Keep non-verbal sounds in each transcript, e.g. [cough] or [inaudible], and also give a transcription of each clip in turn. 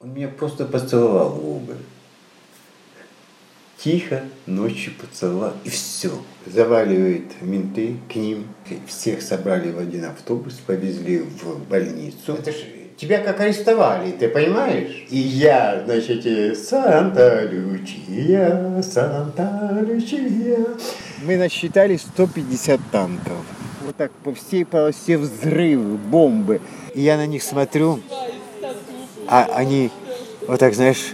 Он меня просто поцеловал в губы. Тихо ночью поцеловал, и все. Заваливают менты к ним. Всех собрали в один автобус, повезли в больницу. Это ж тебя как арестовали, ты понимаешь? И я, значит, Санта-Лючия, Санта-Лючия. Мы насчитали 150 танков. Вот так по всей полосе взрывы, бомбы. И я на них смотрю, а они вот так, знаешь,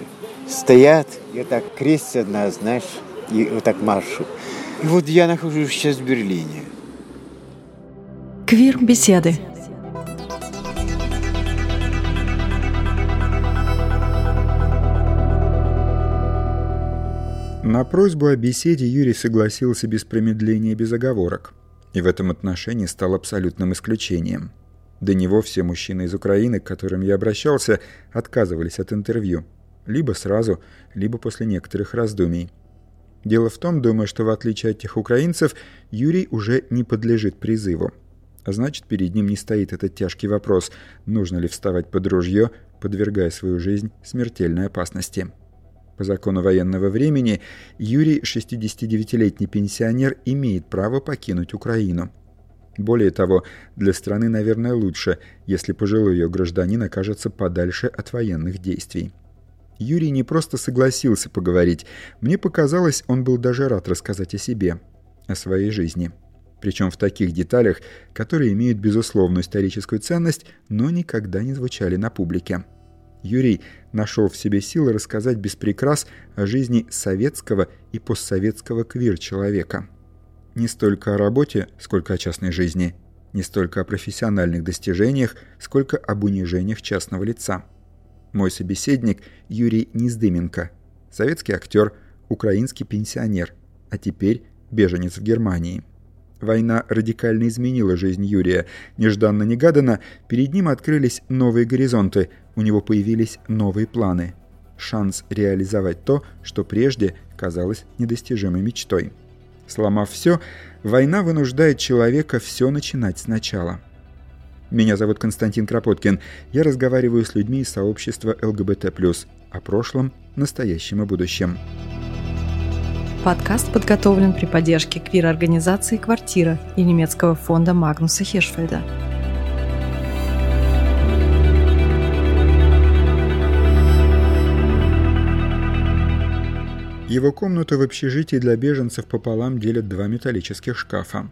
стоят и вот так крестят нас, знаешь, и вот так маршут. И вот я нахожусь сейчас в Берлине. Квир-беседы. На просьбу о беседе Юрий согласился без промедления без оговорок. И в этом отношении стал абсолютным исключением. До него все мужчины из Украины, к которым я обращался, отказывались от интервью. Либо сразу, либо после некоторых раздумий. Дело в том, думаю, что в отличие от тех украинцев, Юрий уже не подлежит призыву. А значит, перед ним не стоит этот тяжкий вопрос, нужно ли вставать под ружье, подвергая свою жизнь смертельной опасности. По закону военного времени Юрий, 69-летний пенсионер, имеет право покинуть Украину. Более того, для страны, наверное, лучше, если пожилой ее гражданин окажется подальше от военных действий. Юрий не просто согласился поговорить, мне показалось, он был даже рад рассказать о себе, о своей жизни. Причем в таких деталях, которые имеют безусловную историческую ценность, но никогда не звучали на публике. Юрий нашел в себе силы рассказать без прикрас о жизни советского и постсоветского квир-человека. Не столько о работе, сколько о частной жизни. Не столько о профессиональных достижениях, сколько об унижениях частного лица. Мой собеседник Юрий Нездыменко. Советский актер, украинский пенсионер, а теперь беженец в Германии. Война радикально изменила жизнь Юрия. Нежданно-негаданно перед ним открылись новые горизонты, у него появились новые планы. Шанс реализовать то, что прежде казалось недостижимой мечтой. Сломав все, война вынуждает человека все начинать сначала. Меня зовут Константин Кропоткин. Я разговариваю с людьми из сообщества ЛГБТ+, о прошлом, настоящем и будущем. Подкаст подготовлен при поддержке квир-организации «Квартира» и немецкого фонда Магнуса Хиршфельда. Его комнату в общежитии для беженцев пополам делят два металлических шкафа.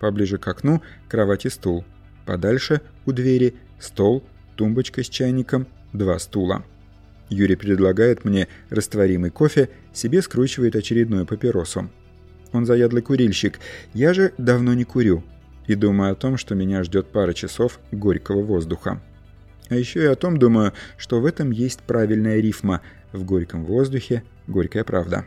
Поближе к окну – кровать и стул. Подальше – у двери – стол, тумбочка с чайником, два стула. Юрий предлагает мне растворимый кофе, себе скручивает очередную папиросу. Он заядлый курильщик, я же давно не курю и думаю о том, что меня ждет пара часов горького воздуха. А еще и о том думаю, что в этом есть правильная рифма «в горьком воздухе горькая правда».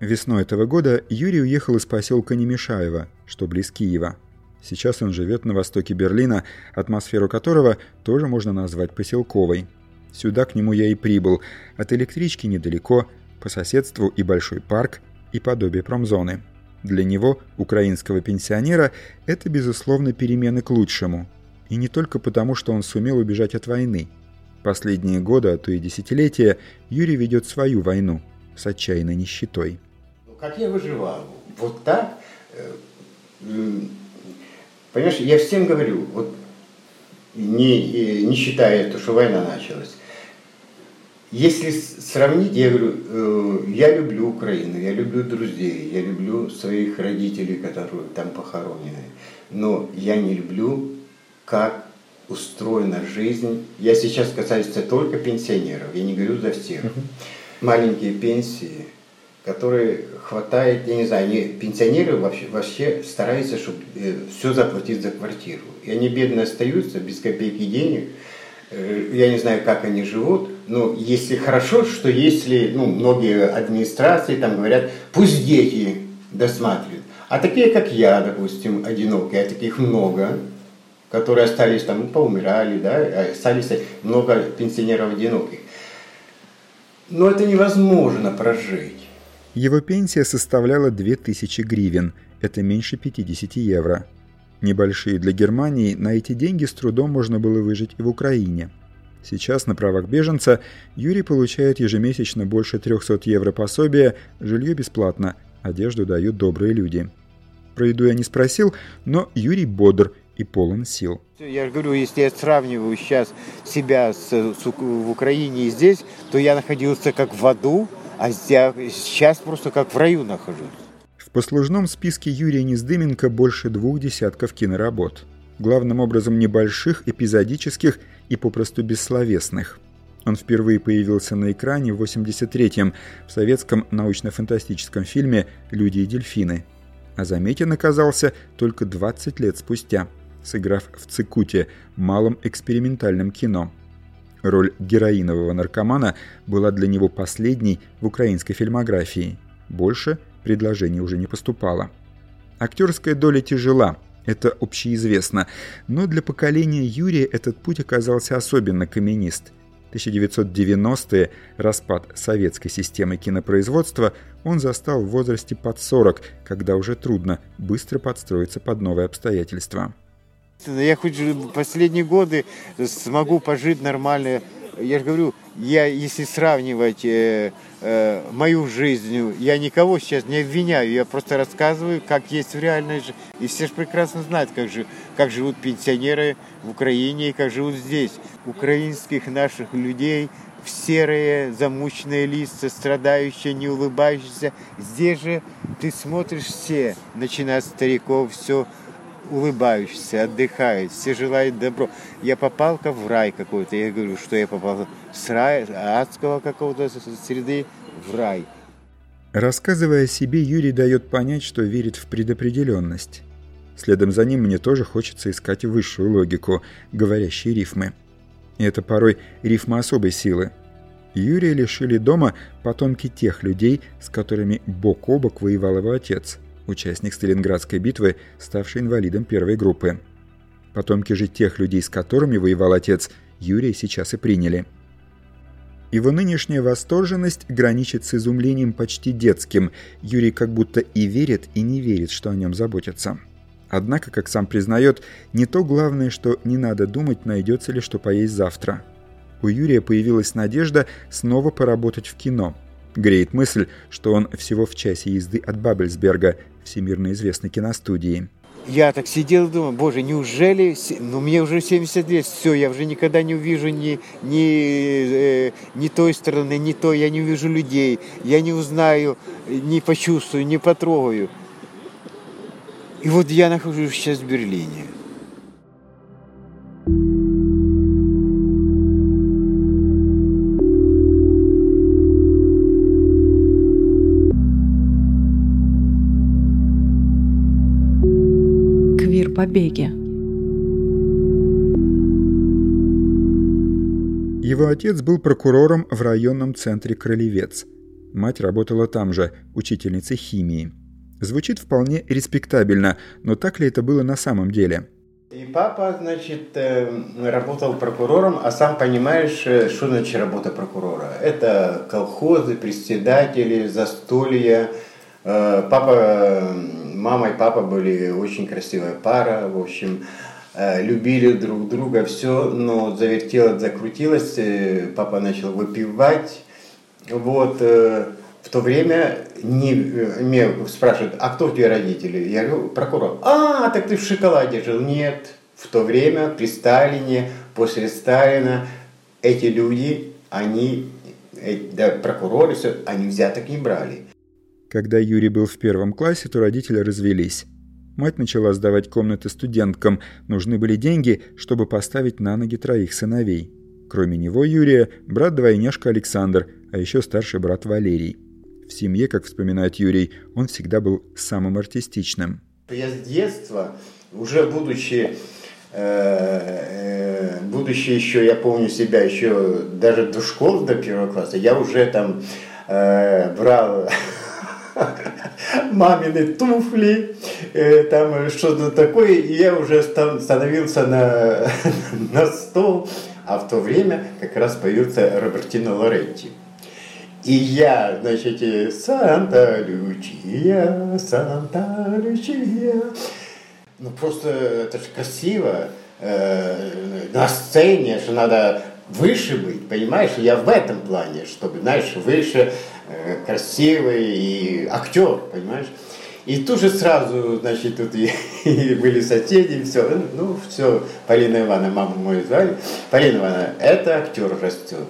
Весной этого года Юрий уехал из поселка Немешаево, что близ Киева. Сейчас он живет на востоке Берлина, атмосферу которого тоже можно назвать поселковой – Сюда к нему я и прибыл. От электрички недалеко, по соседству и большой парк, и подобие промзоны. Для него, украинского пенсионера, это, безусловно, перемены к лучшему. И не только потому, что он сумел убежать от войны. Последние годы, а то и десятилетия, Юрий ведет свою войну с отчаянной нищетой. Ну, как я выживал? Вот так? Э, понимаешь, я всем говорю, вот не, не считая то, что война началась, если сравнить, я говорю, э, я люблю Украину, я люблю друзей, я люблю своих родителей, которые там похоронены, но я не люблю, как устроена жизнь. Я сейчас касаюсь только пенсионеров, я не говорю за всех. Маленькие пенсии, которые хватает, я не знаю, они, пенсионеры вообще, вообще стараются, чтобы э, все заплатить за квартиру. И они бедно остаются, без копейки денег. Э, я не знаю, как они живут, но если хорошо, что если, ну, многие администрации там говорят, пусть дети досматривают. А такие, как я, допустим, одинокие, а таких много, которые остались там, ну, поумирали, да, остались много пенсионеров одиноких. Но это невозможно прожить. Его пенсия составляла 2000 гривен, это меньше 50 евро. Небольшие для Германии, на эти деньги с трудом можно было выжить и в Украине. Сейчас на правах беженца Юрий получает ежемесячно больше 300 евро пособия, жилье бесплатно, одежду дают добрые люди. Про еду я не спросил, но Юрий бодр и полон сил. Я же говорю, если я сравниваю сейчас себя с, с, в Украине и здесь, то я находился как в аду, а сейчас просто как в раю нахожусь. В послужном списке Юрия Нездыменко больше двух десятков киноработ. Главным образом небольших, эпизодических и попросту бессловесных. Он впервые появился на экране в 83-м в советском научно-фантастическом фильме «Люди и дельфины», а заметен оказался только 20 лет спустя, сыграв в «Цикуте» малом экспериментальном кино. Роль героинового наркомана была для него последней в украинской фильмографии. Больше предложений уже не поступало. Актерская доля тяжела, это общеизвестно, но для поколения Юрия этот путь оказался особенно каменист – 1990-е, распад советской системы кинопроизводства, он застал в возрасте под 40, когда уже трудно быстро подстроиться под новые обстоятельства. Я хоть последние годы смогу пожить нормально я же говорю, я, если сравнивать э, э, мою жизнь, я никого сейчас не обвиняю, я просто рассказываю, как есть в реальной жизни. И все же прекрасно знают, как, же, как живут пенсионеры в Украине и как живут здесь. Украинских наших людей в серые замученные лица, страдающие, не улыбающиеся. Здесь же ты смотришь все, начиная с стариков, все улыбающиеся, отдыхают, все желают добро. Я попал как в рай какой-то. Я говорю, что я попал с рая, адского какого-то среды в рай. Рассказывая о себе, Юрий дает понять, что верит в предопределенность. Следом за ним мне тоже хочется искать высшую логику, говорящие рифмы. И это порой рифмы особой силы. Юрия лишили дома потомки тех людей, с которыми бок о бок воевал его отец – участник Сталинградской битвы, ставший инвалидом первой группы. Потомки же тех людей, с которыми воевал отец, Юрия сейчас и приняли. Его нынешняя восторженность граничит с изумлением почти детским. Юрий как будто и верит, и не верит, что о нем заботятся. Однако, как сам признает, не то главное, что не надо думать, найдется ли что поесть завтра. У Юрия появилась надежда снова поработать в кино – Греет мысль, что он всего в часе езды от Бабельсберга, всемирно известной киностудии. Я так сидел и думал, боже, неужели, ну мне уже 70 лет, все, я уже никогда не увижу ни, ни, э, ни той стороны, ни той, я не увижу людей, я не узнаю, не почувствую, не потрогаю. И вот я нахожусь сейчас в Берлине. Побеге. Его отец был прокурором в районном центре Кролевец. Мать работала там же, учительницей химии. Звучит вполне респектабельно, но так ли это было на самом деле? И папа, значит, э, работал прокурором, а сам понимаешь, э, что значит работа прокурора. Это колхозы, председатели, застолья. Э, папа мама и папа были очень красивая пара, в общем, э, любили друг друга, все, но завертелось, закрутилось, э, папа начал выпивать, вот, э, в то время не, меня спрашивают, а кто твои родители? Я говорю, прокурор. А, так ты в шоколаде жил? Нет. В то время, при Сталине, после Сталина, эти люди, они, да, прокуроры, все, они взяток не брали. Когда Юрий был в первом классе, то родители развелись. Мать начала сдавать комнаты студенткам. Нужны были деньги, чтобы поставить на ноги троих сыновей. Кроме него Юрия, брат-двойняшка Александр, а еще старший брат Валерий. В семье, как вспоминает Юрий, он всегда был самым артистичным. Я с детства, уже будучи э, э, будучи еще, я помню себя еще даже до школы, до первого класса, я уже там э, брал [laughs] [laughs] мамины туфли, э, там что-то такое, и я уже становился на, [laughs] на стол, а в то время как раз появился Робертино Лоретти. И я, значит, Санта-Лючия, Санта-Лючия. Ну, просто это же красиво. Э, на сцене, что надо выше быть, понимаешь? Я в этом плане, чтобы, знаешь, выше, э, красивый и актер, понимаешь? И тут же сразу, значит, тут и, [laughs] и были соседи, и все. Ну, все, Полина Ивановна, маму мою звали. Полина Ивановна, это актер растет.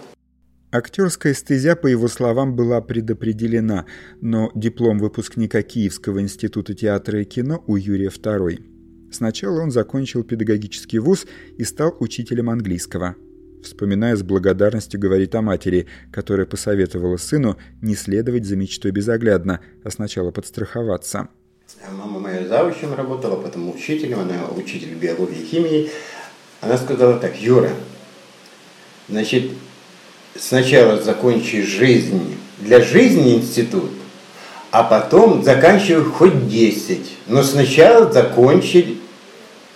Актерская стезя, по его словам, была предопределена, но диплом выпускника Киевского института театра и кино у Юрия второй. Сначала он закончил педагогический вуз и стал учителем английского. Вспоминая с благодарностью, говорит о матери, которая посоветовала сыну не следовать за мечтой безоглядно, а сначала подстраховаться. Мама моя завучем работала, потом учителем, она учитель биологии и химии. Она сказала так, Юра, значит, сначала закончи жизнь, для жизни институт, а потом заканчивай хоть 10. Но сначала закончи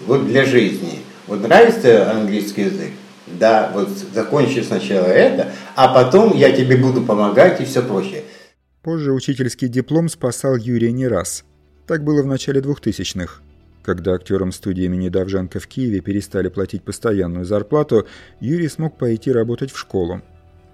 вот для жизни. Вот нравится английский язык? Да, вот закончи сначала это, а потом я тебе буду помогать и все прочее. Позже учительский диплом спасал Юрия не раз. Так было в начале 2000-х. Когда актерам студии имени Давженко в Киеве перестали платить постоянную зарплату, Юрий смог пойти работать в школу.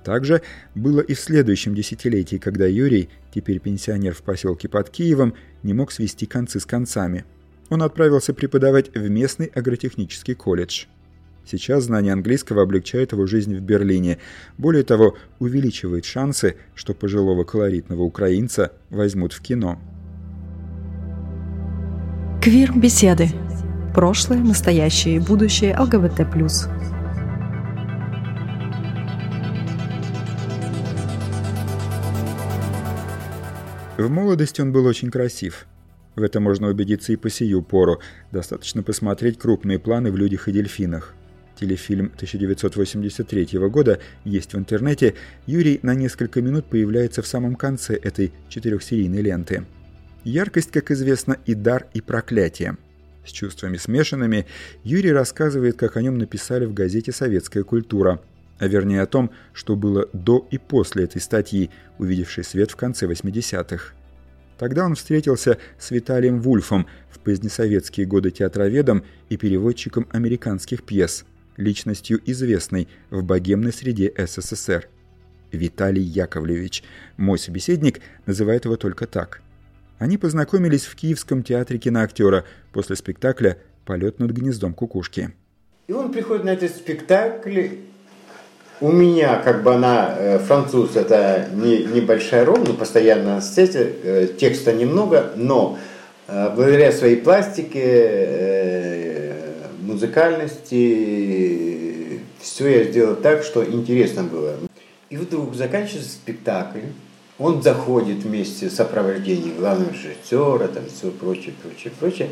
Также было и в следующем десятилетии, когда Юрий, теперь пенсионер в поселке под Киевом, не мог свести концы с концами. Он отправился преподавать в местный агротехнический колледж. Сейчас знание английского облегчает его жизнь в Берлине. Более того, увеличивает шансы, что пожилого колоритного украинца возьмут в кино. Квир-беседы. Прошлое, настоящее и будущее ЛГБТ+. В молодости он был очень красив. В этом можно убедиться и по сию пору. Достаточно посмотреть крупные планы в «Людях и дельфинах». Телефильм 1983 года есть в интернете. Юрий на несколько минут появляется в самом конце этой четырехсерийной ленты. Яркость, как известно, и дар, и проклятие. С чувствами смешанными Юрий рассказывает, как о нем написали в газете «Советская культура», а вернее о том, что было до и после этой статьи, увидевшей свет в конце 80-х. Тогда он встретился с Виталием Вульфом, в позднесоветские годы театроведом и переводчиком американских пьес, личностью известной в богемной среде СССР. Виталий Яковлевич, мой собеседник, называет его только так. Они познакомились в Киевском театре киноактера после спектакля «Полет над гнездом кукушки». И он приходит на этот спектакль у меня, как бы она, э, француз, это не, небольшая роль, но постоянно на сцене, э, текста немного, но э, благодаря своей пластике, музыкальности, все я сделал так, что интересно было. И вдруг заканчивается спектакль, он заходит вместе с сопровождением главного режиссера, там все прочее, прочее, прочее,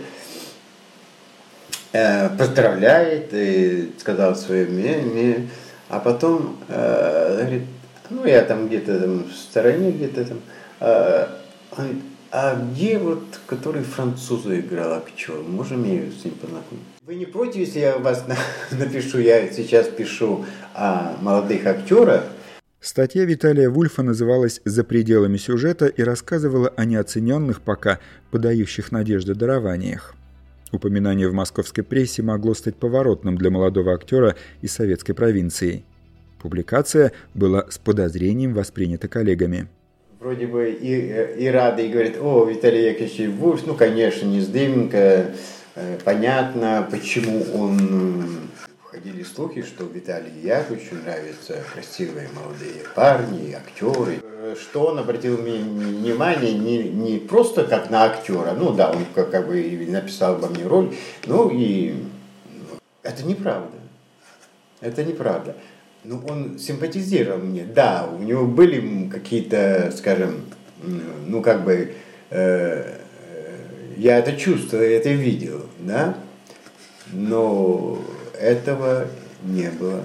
поздравляет, и сказал свое мнение, а потом э, говорит, ну я там где-то там в стороне, где-то там, э, он говорит, а где вот, который француза играл актер? Можем я с ним познакомиться? Вы не против, если я вас [laughs] напишу, я сейчас пишу о молодых актерах, Статья Виталия Вульфа называлась «За пределами сюжета» и рассказывала о неоцененных пока подающих надежды дарованиях. Упоминание в московской прессе могло стать поворотным для молодого актера из советской провинции. Публикация была с подозрением воспринята коллегами. Вроде бы и, и рады, и говорят, о, Виталий Яковлевич Вульф, ну, конечно, не сдымка, э, понятно, почему он ходили слухи, что Виталию Яковлевичу нравятся красивые молодые парни, актеры. Что он обратил внимание не, не просто как на актера, ну да, он как, как бы написал обо мне роль, ну и это неправда. Это неправда. Ну, он симпатизировал мне, да, у него были какие-то, скажем, ну, как бы, э, я это чувствовал, я это видел, да, но этого не было.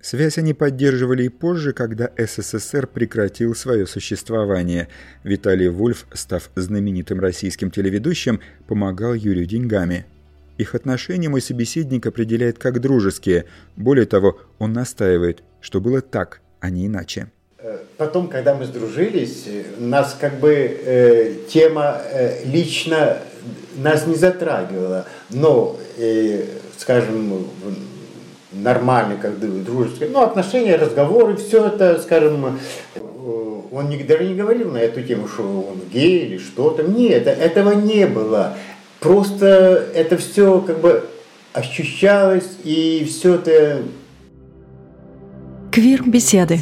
Связь они поддерживали и позже, когда СССР прекратил свое существование. Виталий Вульф, став знаменитым российским телеведущим, помогал Юрию деньгами. Их отношения мой собеседник определяет как дружеские. Более того, он настаивает, что было так, а не иначе. Э, потом, когда мы сдружились, нас как бы э, тема э, лично нас не затрагивала, но э, скажем, нормальные, как дружеские, ну, отношения, разговоры, все это, скажем, э, он никогда не говорил на эту тему, что он гей или что-то. Нет, этого не было. Просто это все как бы ощущалось, и все это... Квир-беседы.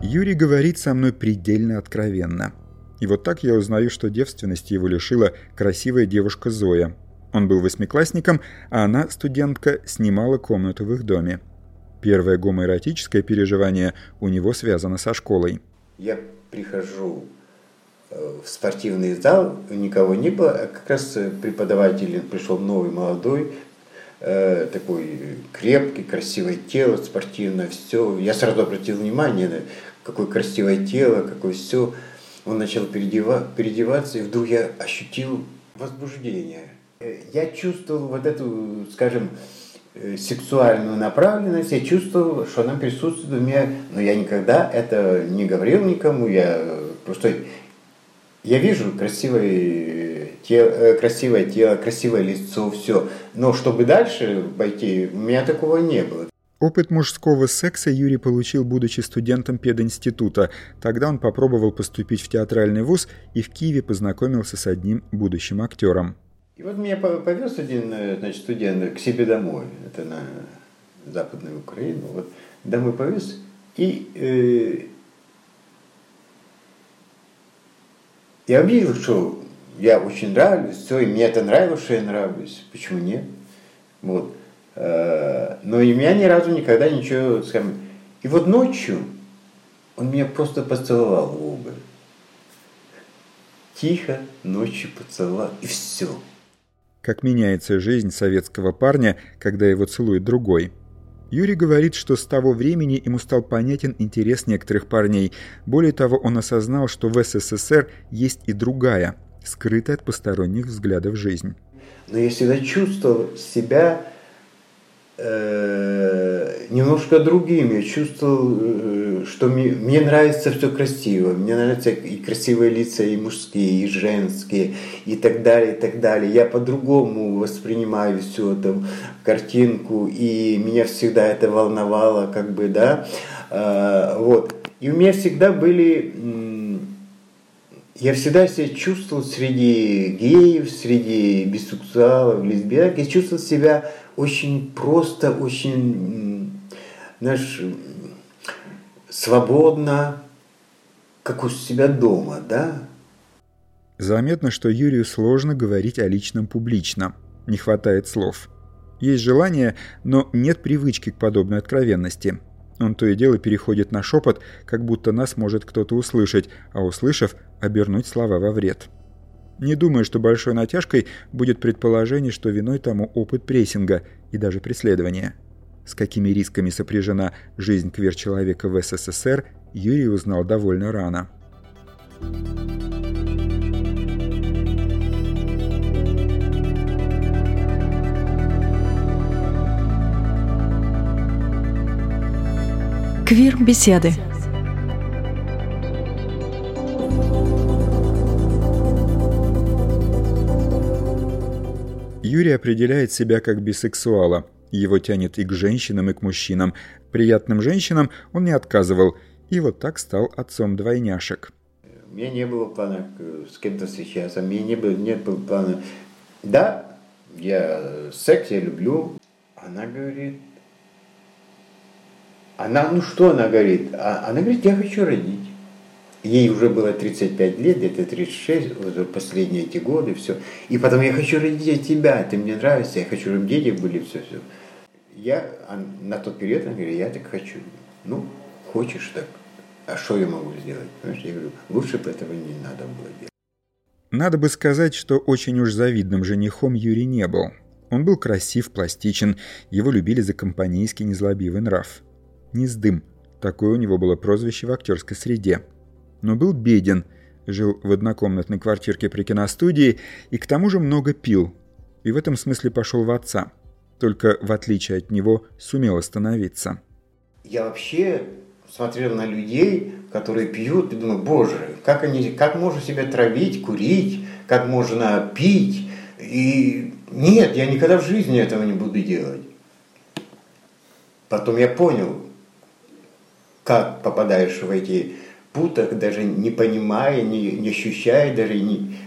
Юрий говорит со мной предельно откровенно. И вот так я узнаю, что девственности его лишила красивая девушка Зоя. Он был восьмиклассником, а она, студентка, снимала комнату в их доме. Первое гомоэротическое переживание у него связано со школой. Я прихожу э, в спортивный зал, никого не было, а как раз преподаватель пришел новый, молодой, э, такой крепкий, красивое тело, спортивное, все. Я сразу обратил внимание на какое красивое тело, какое все. Он начал переодева, переодеваться, и вдруг я ощутил возбуждение. Э, я чувствовал вот эту, скажем, э, сексуальную направленность, я чувствовал, что она присутствует у меня, но я никогда это не говорил никому, я просто, я вижу красивое тело, э, красивое тело, красивое лицо, все, но чтобы дальше пойти, у меня такого не было. Опыт мужского секса Юрий получил, будучи студентом пединститута. Тогда он попробовал поступить в театральный вуз и в Киеве познакомился с одним будущим актером. И вот меня повез один э, значит, студент к себе домой, это на Западную Украину, вот домой повез, и э, я объявил, что я очень нравлюсь, все, и мне это нравилось, что я нравлюсь, почему нет? Вот. Э, но и меня ни разу никогда ничего, скажем, и вот ночью он меня просто поцеловал в губы. Тихо ночью поцеловал, и все. Как меняется жизнь советского парня, когда его целует другой. Юрий говорит, что с того времени ему стал понятен интерес некоторых парней. Более того, он осознал, что в СССР есть и другая, скрытая от посторонних взглядов жизнь. Но я всегда чувствовал себя Э, немножко другим. Я чувствовал, э, что мне, мне нравится все красиво. Мне нравятся и красивые лица, и мужские, и женские, и так далее, и так далее. Я по-другому воспринимаю всю эту картинку, и меня всегда это волновало, как бы, да. Э, вот. И у меня всегда были я всегда себя чувствовал среди геев, среди бисексуалов, лесбиянок, я чувствовал себя очень просто, очень, знаешь, свободно, как у себя дома, да? Заметно, что Юрию сложно говорить о личном публично. Не хватает слов. Есть желание, но нет привычки к подобной откровенности. Он то и дело переходит на шепот, как будто нас может кто-то услышать, а услышав, обернуть слова во вред. Не думаю, что большой натяжкой будет предположение, что виной тому опыт прессинга и даже преследования. С какими рисками сопряжена жизнь квир-человека в СССР, Юрий узнал довольно рано. Квир-беседы Юрий определяет себя как бисексуала. Его тянет и к женщинам, и к мужчинам. Приятным женщинам он не отказывал. И вот так стал отцом двойняшек. У меня не было плана с кем-то встречаться. У меня не было, нет было плана. Да, я секс я люблю. Она говорит, она, ну что она говорит? А, она говорит, я хочу родить. Ей уже было 35 лет, где-то 36, уже последние эти годы, все. И потом я хочу родить тебя, ты мне нравишься, я хочу, чтобы дети были, все, все. Я а на тот период, она говорит, я так хочу. Ну, хочешь так, а что я могу сделать? Понимаешь, я говорю, лучше бы этого не надо было делать. Надо бы сказать, что очень уж завидным женихом Юрий не был. Он был красив, пластичен, его любили за компанейский незлобивый нрав. Низдым, такое у него было прозвище в актерской среде – но был беден, жил в однокомнатной квартирке при киностудии и к тому же много пил. И в этом смысле пошел в отца. Только в отличие от него сумел остановиться. Я вообще смотрел на людей, которые пьют, и думаю, боже, как, они, как можно себя травить, курить, как можно пить. И нет, я никогда в жизни этого не буду делать. Потом я понял, как попадаешь в эти путах, даже не понимая, не, не ощущая, даже не...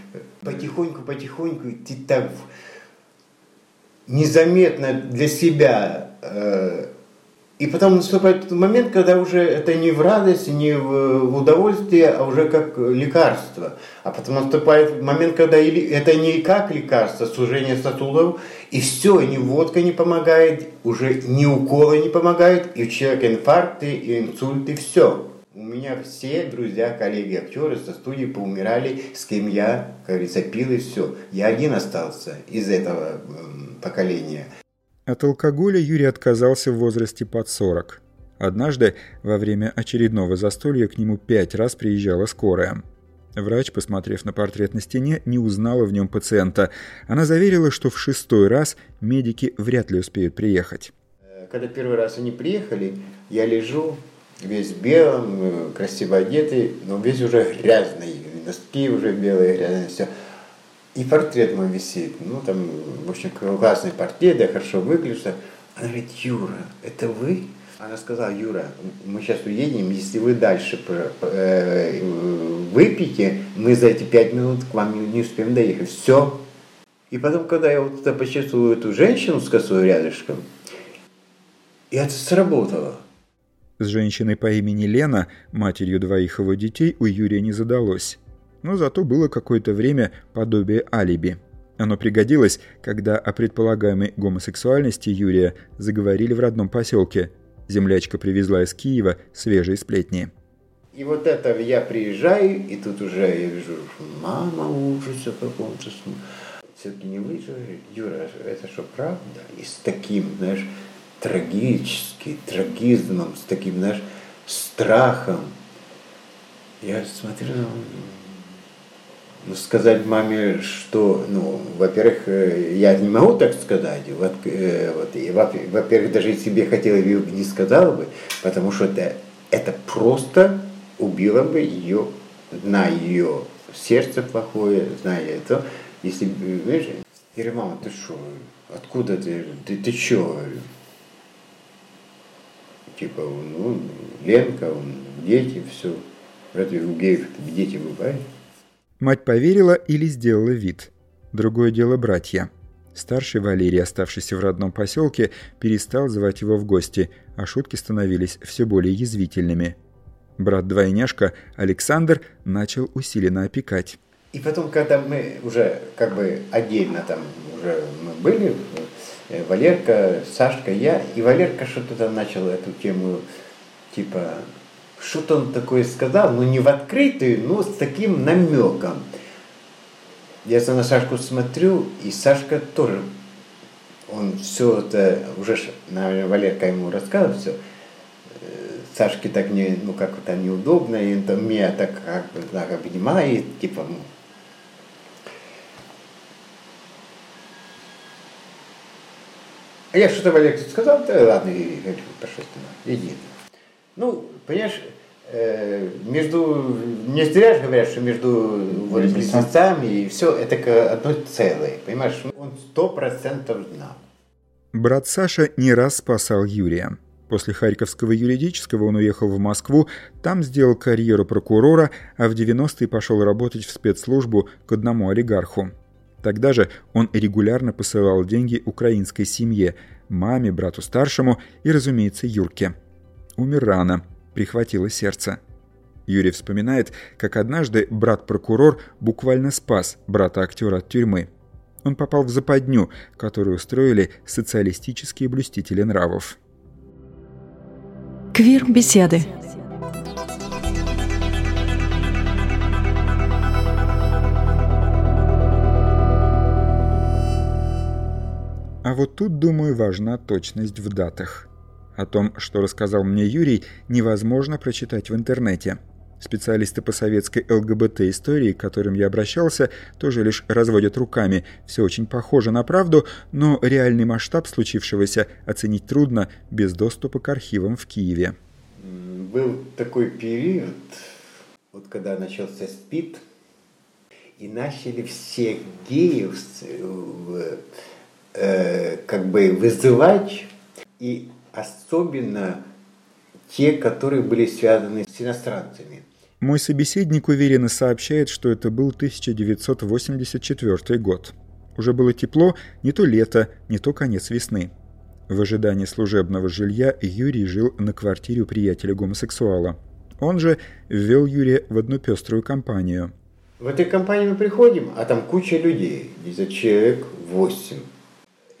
Потихоньку, потихоньку ты так незаметно для себя э, и потом наступает тот момент, когда уже это не в радость, не в удовольствие, а уже как лекарство. А потом наступает момент, когда это не как лекарство, сужение сосудов, и все, ни водка не помогает, уже ни уколы не помогают, и у человека инфаркты, и инсульты, все. У меня все друзья, коллеги, актеры со студии поумирали, с кем я, как говорится, пил и все. Я один остался из этого поколения. От алкоголя Юрий отказался в возрасте под 40. Однажды, во время очередного застолья, к нему пять раз приезжала скорая. Врач, посмотрев на портрет на стене, не узнала в нем пациента. Она заверила, что в шестой раз медики вряд ли успеют приехать. Когда первый раз они приехали, я лежу весь белым, э, красиво одетый, но весь уже грязный, носки уже белые, грязные, все. И портрет мой висит. Ну, там, в общем, классный портрет, я хорошо выгляжу. Она говорит, Юра, это вы? Она сказала, Юра, мы сейчас уедем, если вы дальше э, выпьете, мы за эти пять минут к вам не успеем доехать. Все. И потом, когда я вот это почувствовал эту женщину с косой рядышком, и это сработало. С женщиной по имени Лена, матерью двоих его детей, у Юрия не задалось но зато было какое-то время подобие алиби. Оно пригодилось, когда о предполагаемой гомосексуальности Юрия заговорили в родном поселке. Землячка привезла из Киева свежие сплетни. И вот это я приезжаю, и тут уже я вижу, мама ужаса каком-то. Все-таки не выживет. Юра, это что, правда? И с таким, знаешь, трагическим, трагизмом, с таким, знаешь, страхом. Я смотрю, ну, сказать маме, что, ну, во-первых, э, я не могу так сказать, вот, э, вот, во-первых, даже если бы я хотел, я бы не сказал бы, потому что это, это просто убило бы ее, зная ее сердце плохое, зная это, если бы, знаешь, говорю, мама, ты что, откуда ты, ты, ты что, типа, ну, Ленка, дети, все, разве у геев дети бывают? Мать поверила или сделала вид. Другое дело братья. Старший Валерий, оставшийся в родном поселке, перестал звать его в гости, а шутки становились все более язвительными. Брат-двойняшка Александр начал усиленно опекать. И потом, когда мы уже как бы отдельно там уже мы были, э, Валерка, Сашка, я, и Валерка что-то там начал эту тему типа что-то он такое сказал, но не в открытую, но с таким намеком. Я на Сашку смотрю, и Сашка тоже, он все это, уже, наверное, Валерка ему рассказывал все, Сашке так не, ну как-то неудобно, и он там меня так как бы так обнимает, типа, А я что-то Валерке сказал, да ладно, иди, пошли, иди. Ну, понимаешь, э, между, не зря же говорят, что между вот, близнецами и все, это одно целое, понимаешь, он сто процентов знал. Брат Саша не раз спасал Юрия. После Харьковского юридического он уехал в Москву, там сделал карьеру прокурора, а в 90-е пошел работать в спецслужбу к одному олигарху. Тогда же он регулярно посылал деньги украинской семье, маме, брату старшему и, разумеется, Юрке – умер рано, прихватило сердце. Юрий вспоминает, как однажды брат-прокурор буквально спас брата-актера от тюрьмы. Он попал в западню, которую устроили социалистические блюстители нравов. Квир-беседы. Вот тут, думаю, важна точность в датах. О том, что рассказал мне Юрий, невозможно прочитать в интернете. Специалисты по советской ЛГБТ-истории, к которым я обращался, тоже лишь разводят руками. Все очень похоже на правду, но реальный масштаб случившегося оценить трудно без доступа к архивам в Киеве. был такой период, вот когда начался СПИД, и начали всех геев э, как бы вызывать, и особенно те, которые были связаны с иностранцами. Мой собеседник уверенно сообщает, что это был 1984 год. Уже было тепло, не то лето, не то конец весны. В ожидании служебного жилья Юрий жил на квартире у приятеля-гомосексуала. Он же ввел Юрия в одну пеструю компанию. В этой компании мы приходим, а там куча людей, где-то человек восемь.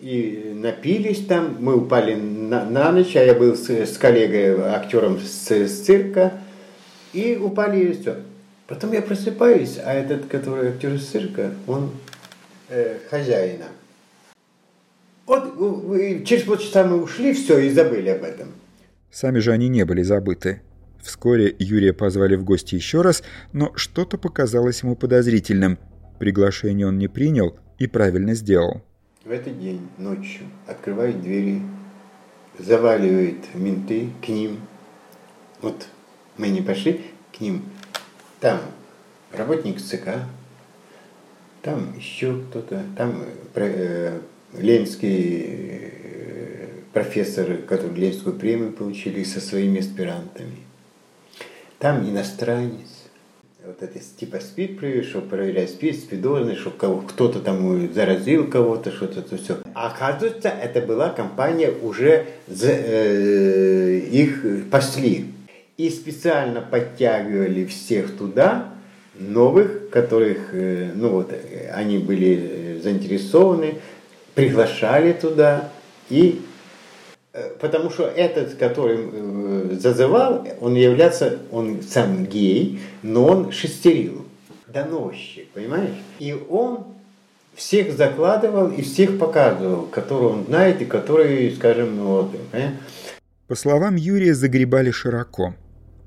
И напились там, мы упали на, на ночь, а я был с, с коллегой, актером с, с цирка, и упали и все. Потом я просыпаюсь, а этот, который актер из цирка, он э, хозяина. Вот через полчаса мы ушли, все, и забыли об этом. Сами же они не были забыты. Вскоре Юрия позвали в гости еще раз, но что-то показалось ему подозрительным. Приглашение он не принял и правильно сделал. В этот день ночью открывают двери, заваливают менты к ним. Вот мы не пошли к ним. Там работник ЦК, там еще кто-то, там э, ленинский э, профессоры, которые Ленинскую премию получили со своими аспирантами. Там иностранец. Вот это типа СПИД пришел, проверять СПИД, спидозный, что кто-то там заразил кого-то, что-то то все. А оказывается, это была компания уже за, э, их пасли. И специально подтягивали всех туда, новых, которых, э, ну вот, они были э, заинтересованы, приглашали туда, и э, потому что этот, который э, зазывал, он является, он сам гей, но он шестерил, доносчик, понимаешь? И он всех закладывал и всех показывал, которые он знает и которые, скажем, ну вот, понимаешь? По словам Юрия, загребали широко.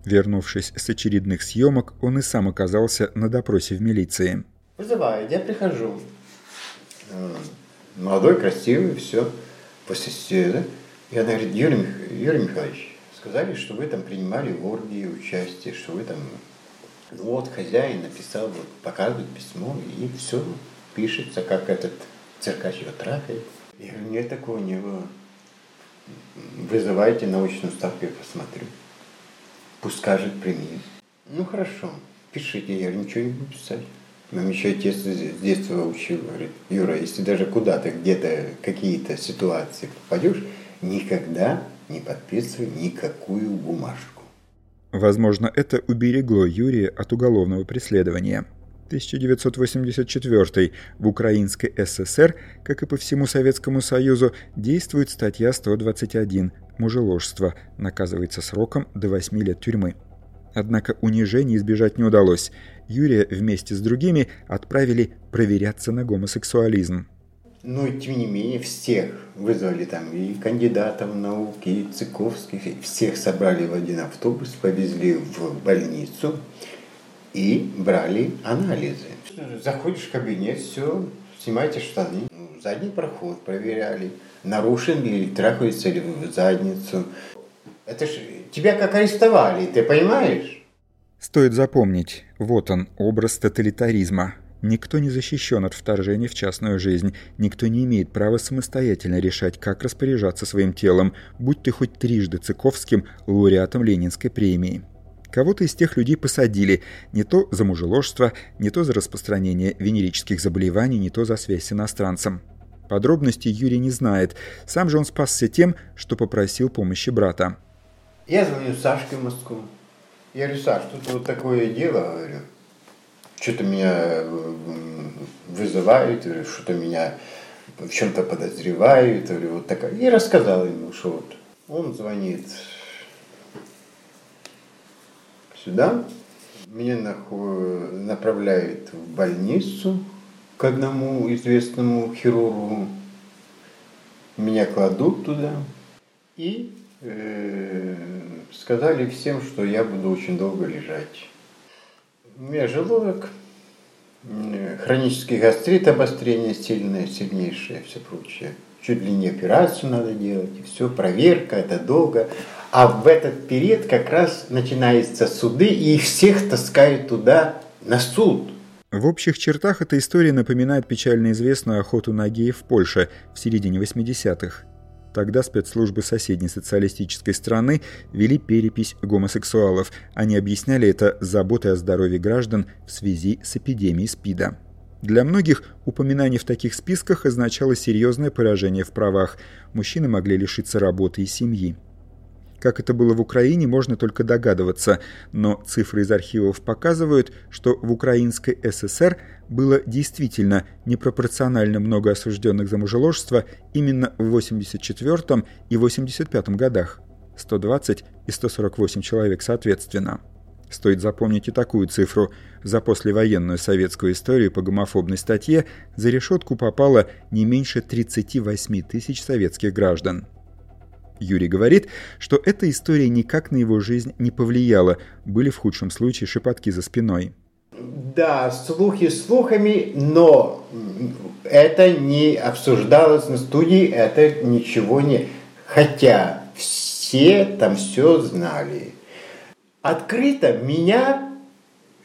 Вернувшись с очередных съемок, он и сам оказался на допросе в милиции. Вызывает, я прихожу молодой, красивый, все, после да? И она говорит, Юрий, Мих... Юрий Михайлович, сказали, что вы там принимали в оргии участие, что вы там... Ну вот, хозяин написал, вот, показывает письмо, и все пишется, как этот циркач его трахает. Я говорю, нет, такого не было. Вызывайте научную ставку, я посмотрю. Пусть скажет премьер. Ну хорошо, пишите, я ничего не буду писать. Нам еще отец с детства учил, говорит, Юра, если даже куда-то, где-то какие-то ситуации попадешь, никогда не подписывай никакую бумажку. Возможно, это уберегло Юрия от уголовного преследования. 1984 в Украинской ССР, как и по всему Советскому Союзу, действует статья 121 «Мужеложство», наказывается сроком до 8 лет тюрьмы. Однако унижений избежать не удалось. Юрия вместе с другими отправили проверяться на гомосексуализм. Но, тем не менее, всех вызвали там, и кандидатов наук, и Цыковских, и всех собрали в один автобус, повезли в больницу и брали анализы. Заходишь в кабинет, все, снимайте штаны. Ну, задний проход проверяли, нарушен ли трахается ли в задницу. Это ж тебя как арестовали, ты понимаешь? Стоит запомнить, вот он, образ тоталитаризма. Никто не защищен от вторжения в частную жизнь, никто не имеет права самостоятельно решать, как распоряжаться своим телом, будь ты хоть трижды Цыковским лауреатом Ленинской премии. Кого-то из тех людей посадили, не то за мужеложство, не то за распространение венерических заболеваний, не то за связь с иностранцем. Подробностей Юрий не знает, сам же он спасся тем, что попросил помощи брата. Я звоню Сашке в Москву. Я говорю, Саш, тут вот такое дело, говорю, что-то меня вызывают, говорю, что-то меня в чем-то подозревают, говорю, вот такая. И рассказал ему, что вот он звонит сюда, меня направляют в больницу к одному известному хирургу, меня кладут туда и э, сказали всем, что я буду очень долго лежать. У меня желудок Хронический гастрит, обострение сильное, сильнейшее, все прочее. Чуть ли не операцию надо делать, все, проверка, это долго. А в этот период как раз начинаются суды, и их всех таскают туда на суд. В общих чертах эта история напоминает печально известную охоту на геев в Польше в середине 80-х. Тогда спецслужбы соседней социалистической страны вели перепись гомосексуалов. Они объясняли это заботой о здоровье граждан в связи с эпидемией СПИДа. Для многих упоминание в таких списках означало серьезное поражение в правах. Мужчины могли лишиться работы и семьи. Как это было в Украине, можно только догадываться, но цифры из архивов показывают, что в Украинской ССР было действительно непропорционально много осужденных за мужеложство именно в 84 и 85 годах – 120 и 148 человек соответственно. Стоит запомнить и такую цифру. За послевоенную советскую историю по гомофобной статье за решетку попало не меньше 38 тысяч советских граждан. Юрий говорит, что эта история никак на его жизнь не повлияла, были в худшем случае шепотки за спиной. Да, слухи слухами, но это не обсуждалось на студии, это ничего не... Хотя все там все знали. Открыто меня,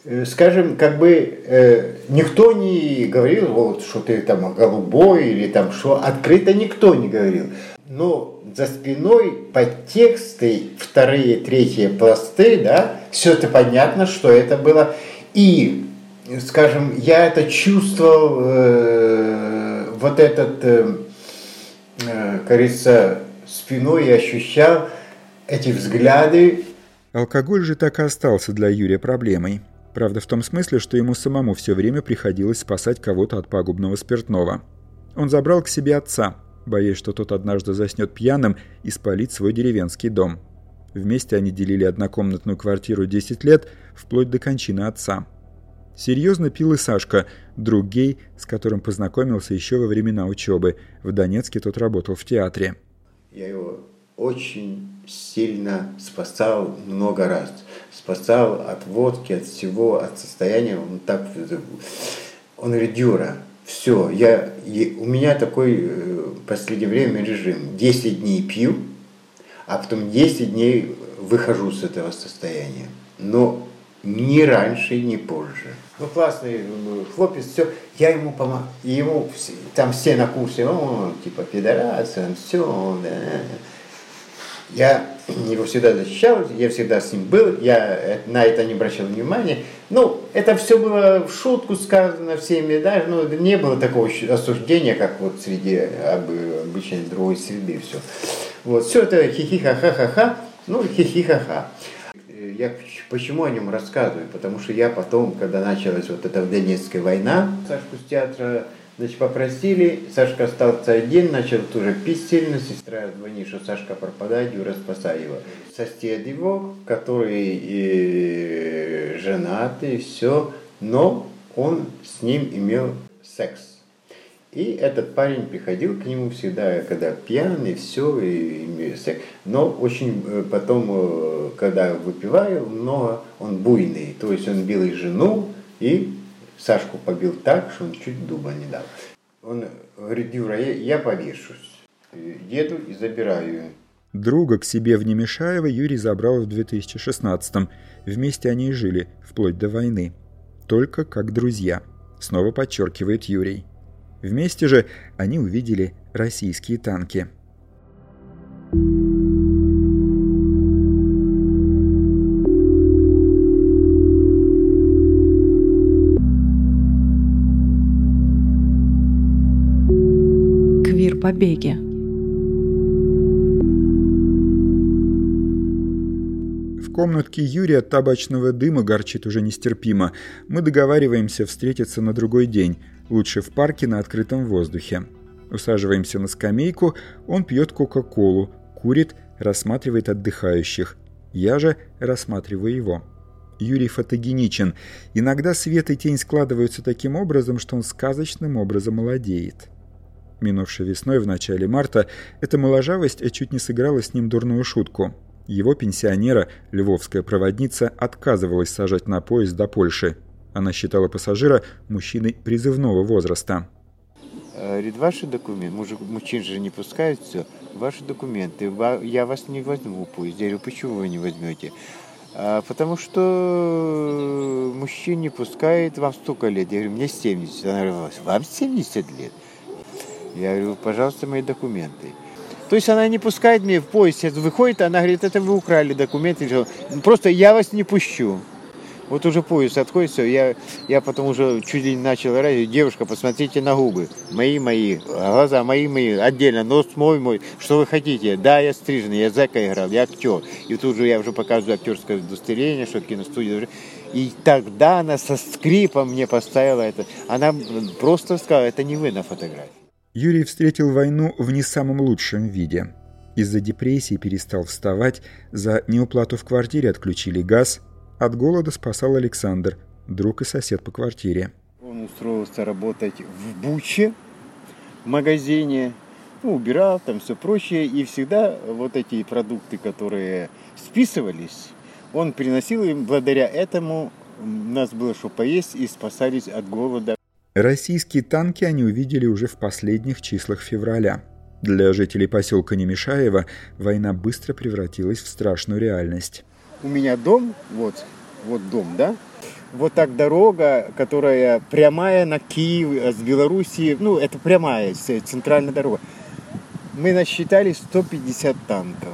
э, скажем, как бы э, никто не говорил, вот, что ты там голубой или там что, открыто никто не говорил. Но за спиной подтексты, вторые, третьи пласты, да, все это понятно, что это было. И, скажем, я это чувствовал, э, вот этот, э, э, кажется, спиной я ощущал эти взгляды. Алкоголь же так и остался для Юрия проблемой. Правда, в том смысле, что ему самому все время приходилось спасать кого-то от пагубного спиртного. Он забрал к себе отца – боясь, что тот однажды заснет пьяным и спалит свой деревенский дом. Вместе они делили однокомнатную квартиру 10 лет, вплоть до кончины отца. Серьезно пил и Сашка, друг гей, с которым познакомился еще во времена учебы. В Донецке тот работал в театре. Я его очень сильно спасал много раз. Спасал от водки, от всего, от состояния. Он так... Он говорит, Юра, все, я, у меня такой э, в последнее время режим. 10 дней пью, а потом 10 дней выхожу с этого состояния. Но ни раньше, ни позже. Ну, классный э, хлопец, все. Я ему помогу. Ему там все на курсе, он типа пидорас, он все, да. Я его всегда защищал, я всегда с ним был, я на это не обращал внимания. Ну, это все было в шутку сказано всеми, да, но ну, не было такого осуждения, как вот среди обычной другой среды все. Вот, все это хихи-ха-ха-ха-ха, ну, хихи-ха-ха. Я почему о нем рассказываю? Потому что я потом, когда началась вот эта Донецкая война, Сашку с театра Значит, попросили, Сашка остался один, начал тоже пить сильно, сестра звонит, что Сашка пропадает, Юра спасай его. Сосед его, который э, женатый, все, но он с ним имел секс. И этот парень приходил к нему всегда, когда пьяный, все, и имеет секс. Но очень э, потом, э, когда выпиваю много, он буйный. То есть он бил и жену, и Сашку побил так, что он чуть дуба не дал. Он говорит, Юра, я, я повешусь. Еду и забираю. Друга к себе в Немешаево Юрий забрал в 2016-м. Вместе они и жили, вплоть до войны. Только как друзья, снова подчеркивает Юрий. Вместе же они увидели российские танки. Побеге. В комнатке Юрия табачного дыма горчит уже нестерпимо. Мы договариваемся встретиться на другой день, лучше в парке на открытом воздухе. Усаживаемся на скамейку, он пьет кока-колу, курит, рассматривает отдыхающих. Я же рассматриваю его. Юрий фотогеничен. Иногда свет и тень складываются таким образом, что он сказочным образом молодеет. Минувшей весной, в начале марта, эта моложавость чуть не сыграла с ним дурную шутку. Его пенсионера, львовская проводница, отказывалась сажать на поезд до Польши. Она считала пассажира мужчиной призывного возраста. Говорит, ваши документы, мужик, мужчин же не пускают все, ваши документы, я вас не возьму в поезд. Я говорю, почему вы не возьмете? А, потому что мужчин не пускает, вам столько лет. Я говорю, мне 70. Она говорит, вам 70 лет? Я говорю, пожалуйста, мои документы. То есть она не пускает меня в поезд, выходит, она говорит, это вы украли документы. Просто я вас не пущу. Вот уже поезд отходит, все, я, я потом уже чуть ли не начал радио, девушка, посмотрите на губы, мои, мои, глаза мои, мои, отдельно, нос мой, мой, что вы хотите? Да, я стриженный, я зэка играл, я актер. И тут же я уже показываю актерское удостоверение, что киностудия. И тогда она со скрипом мне поставила это. Она просто сказала, это не вы на фотографии. Юрий встретил войну в не самом лучшем виде. Из-за депрессии перестал вставать, за неуплату в квартире отключили газ, от голода спасал Александр, друг и сосед по квартире. Он устроился работать в Буче, в магазине, ну, убирал там все прочее, и всегда вот эти продукты, которые списывались, он приносил им, благодаря этому у нас было что поесть и спасались от голода. Российские танки они увидели уже в последних числах февраля. Для жителей поселка Немешаева война быстро превратилась в страшную реальность у меня дом, вот, вот дом, да, вот так дорога, которая прямая на Киев, э, с Белоруссии, ну, это прямая, центральная дорога. Мы насчитали 150 танков.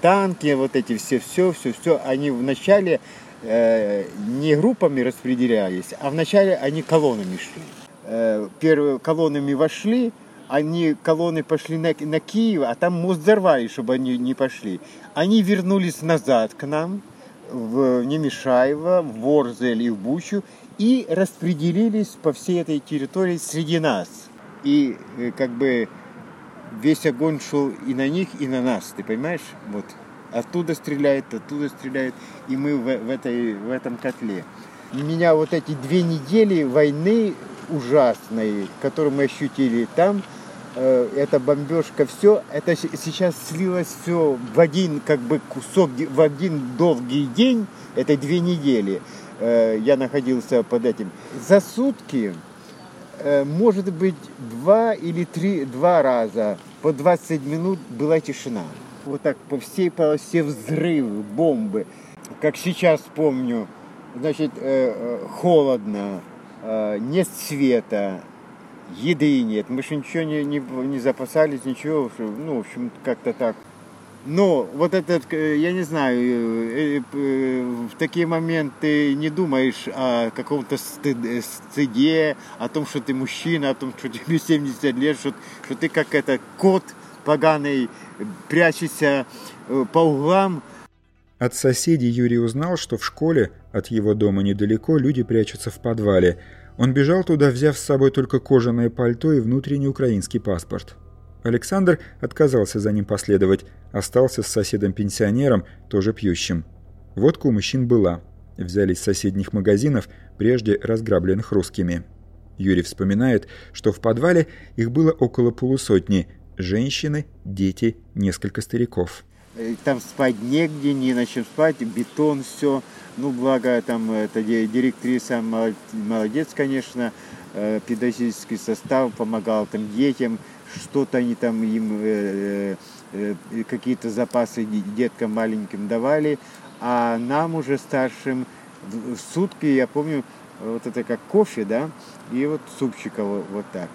Танки, вот эти все, все, все, все, они вначале э, не группами распределялись, а вначале они колоннами шли. Э, первые колоннами вошли, они колонны пошли на, на Киев, а там мост взорвали, чтобы они не пошли. Они вернулись назад к нам, в Немешаево, в Ворзель и в Бучу, и распределились по всей этой территории среди нас. И э, как бы весь огонь шел и на них, и на нас, ты понимаешь? Вот. Оттуда стреляет, оттуда стреляет, и мы в, в, этой, в этом котле. Меня вот эти две недели войны ужасной, которую мы ощутили там, Э, эта бомбежка, все, это сейчас слилось все в один как бы кусок, в один долгий день, это две недели. Э, я находился под этим. За сутки, э, может быть, два или три, два раза по 20 минут была тишина. Вот так по всей полосе взрывы, бомбы. Как сейчас помню, значит, холодно, нет света, еды нет, мы же ничего не, не, не запасались, ничего, ну, в общем, как-то так. Но вот этот, э, я не знаю, э, э, в такие моменты не думаешь о каком-то стыде, о том, что ты мужчина, о том, что тебе [laughs] 70 лет, что, что ты как это кот поганый, прячешься по углам. От соседей Юрий узнал, что в школе от его дома недалеко люди прячутся в подвале – он бежал туда, взяв с собой только кожаное пальто и внутренний украинский паспорт. Александр отказался за ним последовать, остался с соседом-пенсионером, тоже пьющим. Водка у мужчин была. Взяли из соседних магазинов, прежде разграбленных русскими. Юрий вспоминает, что в подвале их было около полусотни – женщины, дети, несколько стариков. Э, там спать негде, не на чем спать, бетон, все – ну, благо, там, эта директриса молодец, конечно, э, педагогический состав помогал там детям, что-то они там им, э, э, какие-то запасы деткам маленьким давали, а нам уже старшим в сутки, я помню, вот это как кофе, да, и вот супчика вот, вот так.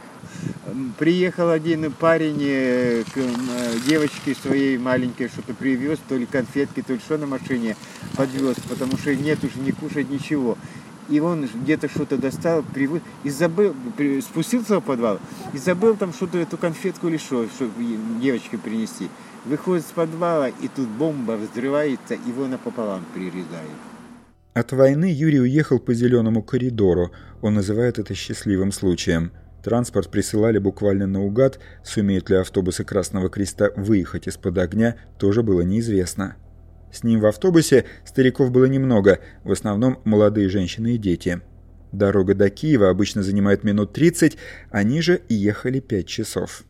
Приехал один парень э, к э, девочке своей маленькой, что-то привез, то ли конфетки, то ли что на машине подвез, потому что нет уже не кушать ничего. И он где-то что-то достал, привез, и забыл, спустился в подвал, и забыл там что-то, эту конфетку или что, чтобы девочке принести. Выходит с подвала, и тут бомба взрывается, его напополам прирезает. От войны Юрий уехал по зеленому коридору. Он называет это счастливым случаем – Транспорт присылали буквально наугад, сумеют ли автобусы Красного Креста выехать из-под огня, тоже было неизвестно. С ним в автобусе стариков было немного, в основном молодые женщины и дети. Дорога до Киева обычно занимает минут 30, они же ехали 5 часов.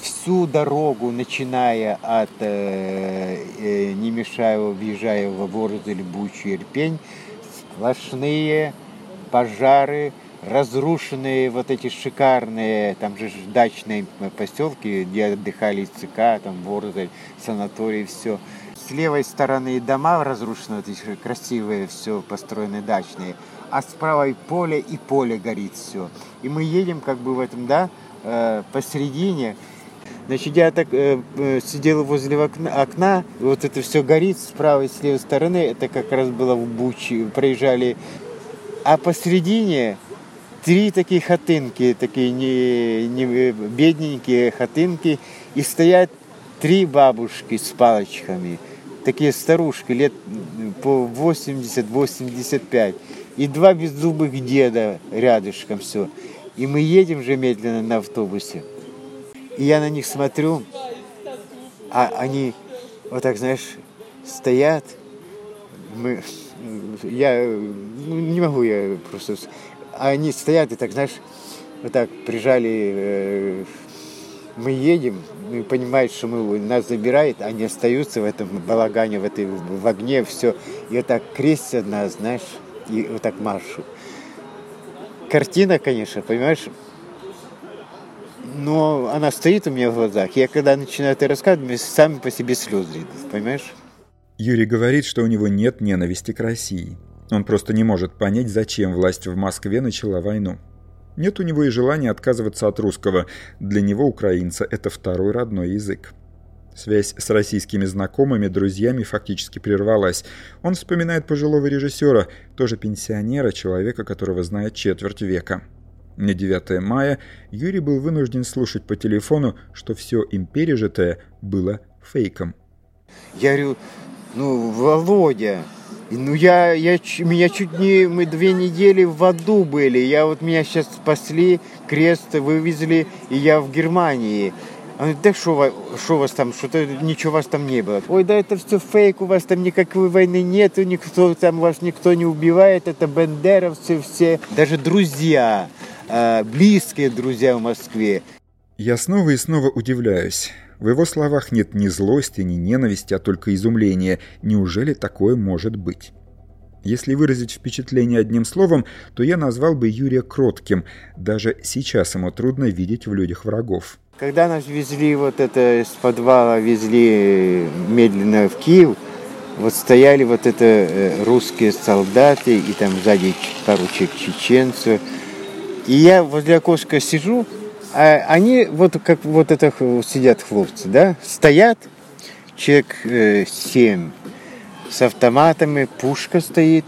Всю дорогу, начиная от э, э, Немешаева, въезжая в Ворзель, Бучу, Ирпень, сплошные пожары, разрушенные вот эти шикарные, там же дачные поселки, где отдыхали ЦК, там Ворзель, санаторий, все. С левой стороны дома разрушены, вот эти красивые, все построенные дачные, а с правой поле и поле горит все. И мы едем как бы в этом, да, э, посередине, Значит, я так э, э, сидел возле окна, окна, вот это все горит с правой и с левой стороны. Это как раз было в Бучи, проезжали. А посередине три такие хатынки, такие не, не бедненькие хатынки, и стоят три бабушки с палочками, такие старушки, лет по 80-85, и два беззубых деда рядышком все. И мы едем же медленно на автобусе. И я на них смотрю, а они вот так, знаешь, стоят. Мы, я ну, не могу, я просто... А они стоят и так, знаешь, вот так прижали. Э, мы едем, мы понимают, что мы, нас забирает, они остаются в этом балагане, в, этой, в огне, все. И вот так крестят нас, знаешь, и вот так маршу. Картина, конечно, понимаешь, но она стоит у меня в глазах. Я когда начинаю это рассказывать, сами по себе слезы идут, понимаешь? Юрий говорит, что у него нет ненависти к России. Он просто не может понять, зачем власть в Москве начала войну. Нет у него и желания отказываться от русского. Для него украинца – это второй родной язык. Связь с российскими знакомыми, друзьями фактически прервалась. Он вспоминает пожилого режиссера, тоже пенсионера, человека, которого знает четверть века. На 9 мая Юрий был вынужден слушать по телефону, что все им пережитое было фейком. Я говорю, ну, Володя, ну я, я, меня чуть не, мы две недели в аду были, я вот меня сейчас спасли, крест вывезли, и я в Германии. Он говорит, да что у вас там, что-то ничего у вас там не было. Ой, да это все фейк, у вас там никакой войны нет, никто там вас никто не убивает, это бендеровцы все, даже друзья. А, близкие друзья в Москве. Я снова и снова удивляюсь. В его словах нет ни злости, ни ненависти, а только изумления. Неужели такое может быть? Если выразить впечатление одним словом, то я назвал бы Юрия кротким. Даже сейчас ему трудно видеть в людях врагов. Когда нас везли вот это из подвала, везли медленно в Киев, вот стояли вот это э, русские солдаты, и там сзади пару чеченцев, и я возле окошка сижу, а они вот как вот это сидят хлопцы, да, стоят, человек э, семь, с автоматами, пушка стоит,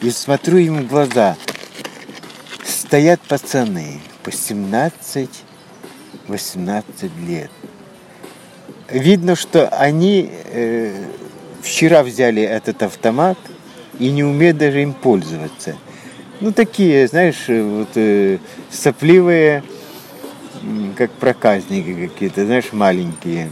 и смотрю им в глаза. Стоят пацаны по 17-18 лет. Видно, что они э, вчера взяли этот автомат и не умеют даже им пользоваться – ну, такие, знаешь, вот э, сопливые, как проказники какие-то, знаешь, маленькие.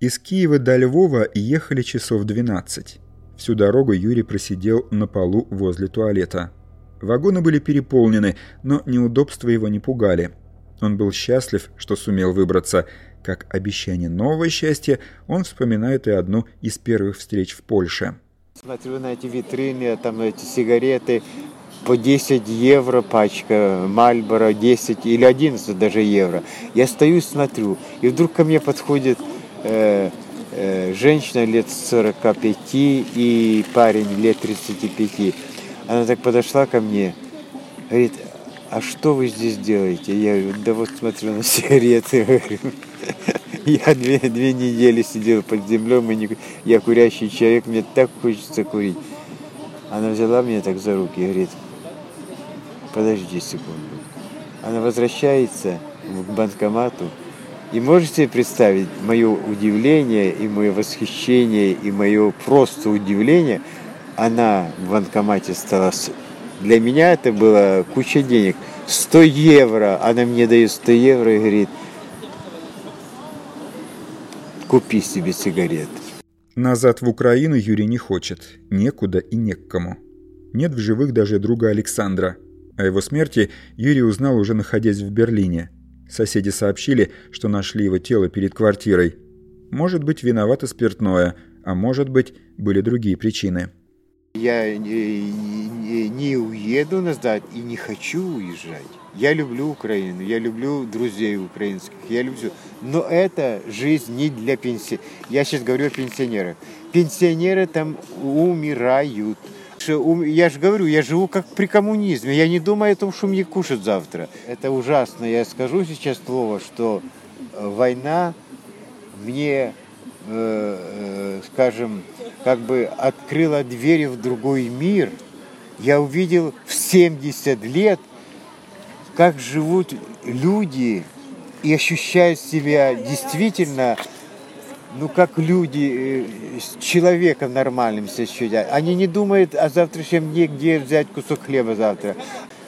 Из Киева до Львова ехали часов 12. Всю дорогу Юрий просидел на полу возле туалета. Вагоны были переполнены, но неудобства его не пугали. Он был счастлив, что сумел выбраться. Как обещание нового счастья, он вспоминает и одну из первых встреч в Польше. Смотрю на эти витрины, там эти сигареты, по 10 евро пачка, Мальборо 10 или 11 даже евро. Я стою и смотрю, и вдруг ко мне подходит э, э, женщина лет 45 и парень лет 35. Она так подошла ко мне, говорит, а что вы здесь делаете? Я говорю, да вот смотрю на сигареты. [laughs] Я две, две недели сидел под землей, не, я курящий человек, мне так хочется курить. Она взяла меня так за руки и говорит, подожди секунду. Она возвращается к банкомату. И можете представить мое удивление и мое восхищение и мое просто удивление. Она в банкомате стала... Для меня это было куча денег. 100 евро. Она мне дает 100 евро и говорит, купи себе сигарет. Назад в Украину Юрий не хочет. Некуда и не к кому. Нет в живых даже друга Александра – о его смерти Юрий узнал уже находясь в Берлине. Соседи сообщили, что нашли его тело перед квартирой. Может быть, виновато спиртное, а может быть, были другие причины. Я не, не, не уеду назад и не хочу уезжать. Я люблю Украину, я люблю друзей украинских, я люблю... Но это жизнь не для пенсии. Я сейчас говорю о пенсионерах. Пенсионеры там умирают. Я же говорю, я живу как при коммунизме. Я не думаю о том, что мне кушать завтра. Это ужасно. Я скажу сейчас слово, что э, война мне, э, э, скажем, как бы открыла двери в другой мир. Я увидел в 70 лет, как живут люди и ощущают себя действительно ну, как люди э, с человеком нормальным себя ощущают. Они не думают о завтрашнем дне, где взять кусок хлеба завтра.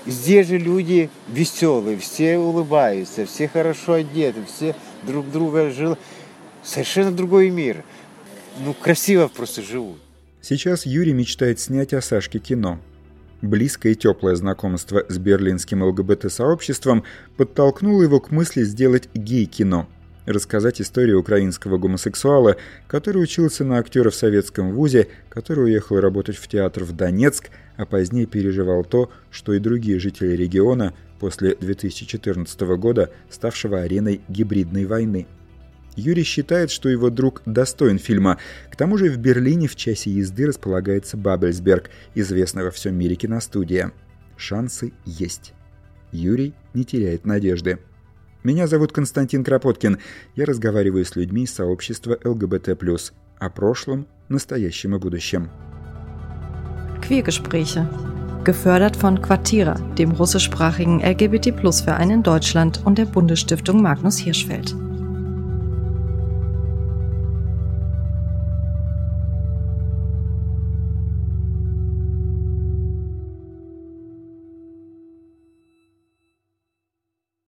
Здесь же люди веселые, все улыбаются, все хорошо одеты, все друг друга жил. Совершенно другой мир. Ну, красиво просто живут. Сейчас Юрий мечтает снять о Сашке кино. Близкое и теплое знакомство с берлинским ЛГБТ-сообществом подтолкнуло его к мысли сделать гей-кино – рассказать историю украинского гомосексуала, который учился на актера в советском вузе, который уехал работать в театр в Донецк, а позднее переживал то, что и другие жители региона после 2014 года, ставшего ареной гибридной войны. Юрий считает, что его друг достоин фильма. К тому же в Берлине в часе езды располагается Бабельсберг, известная во всем мире киностудия. Шансы есть. Юрий не теряет надежды. Меня зовут Константин Кропоткин. Я разговариваю с людьми из сообщества ЛГБТ+, о прошлом, настоящем и будущем. Queergespräche. Gefördert von Quartira, dem russischsprachigen LGBT-Plus-Verein in Deutschland und der Bundesstiftung Magnus Hirschfeld.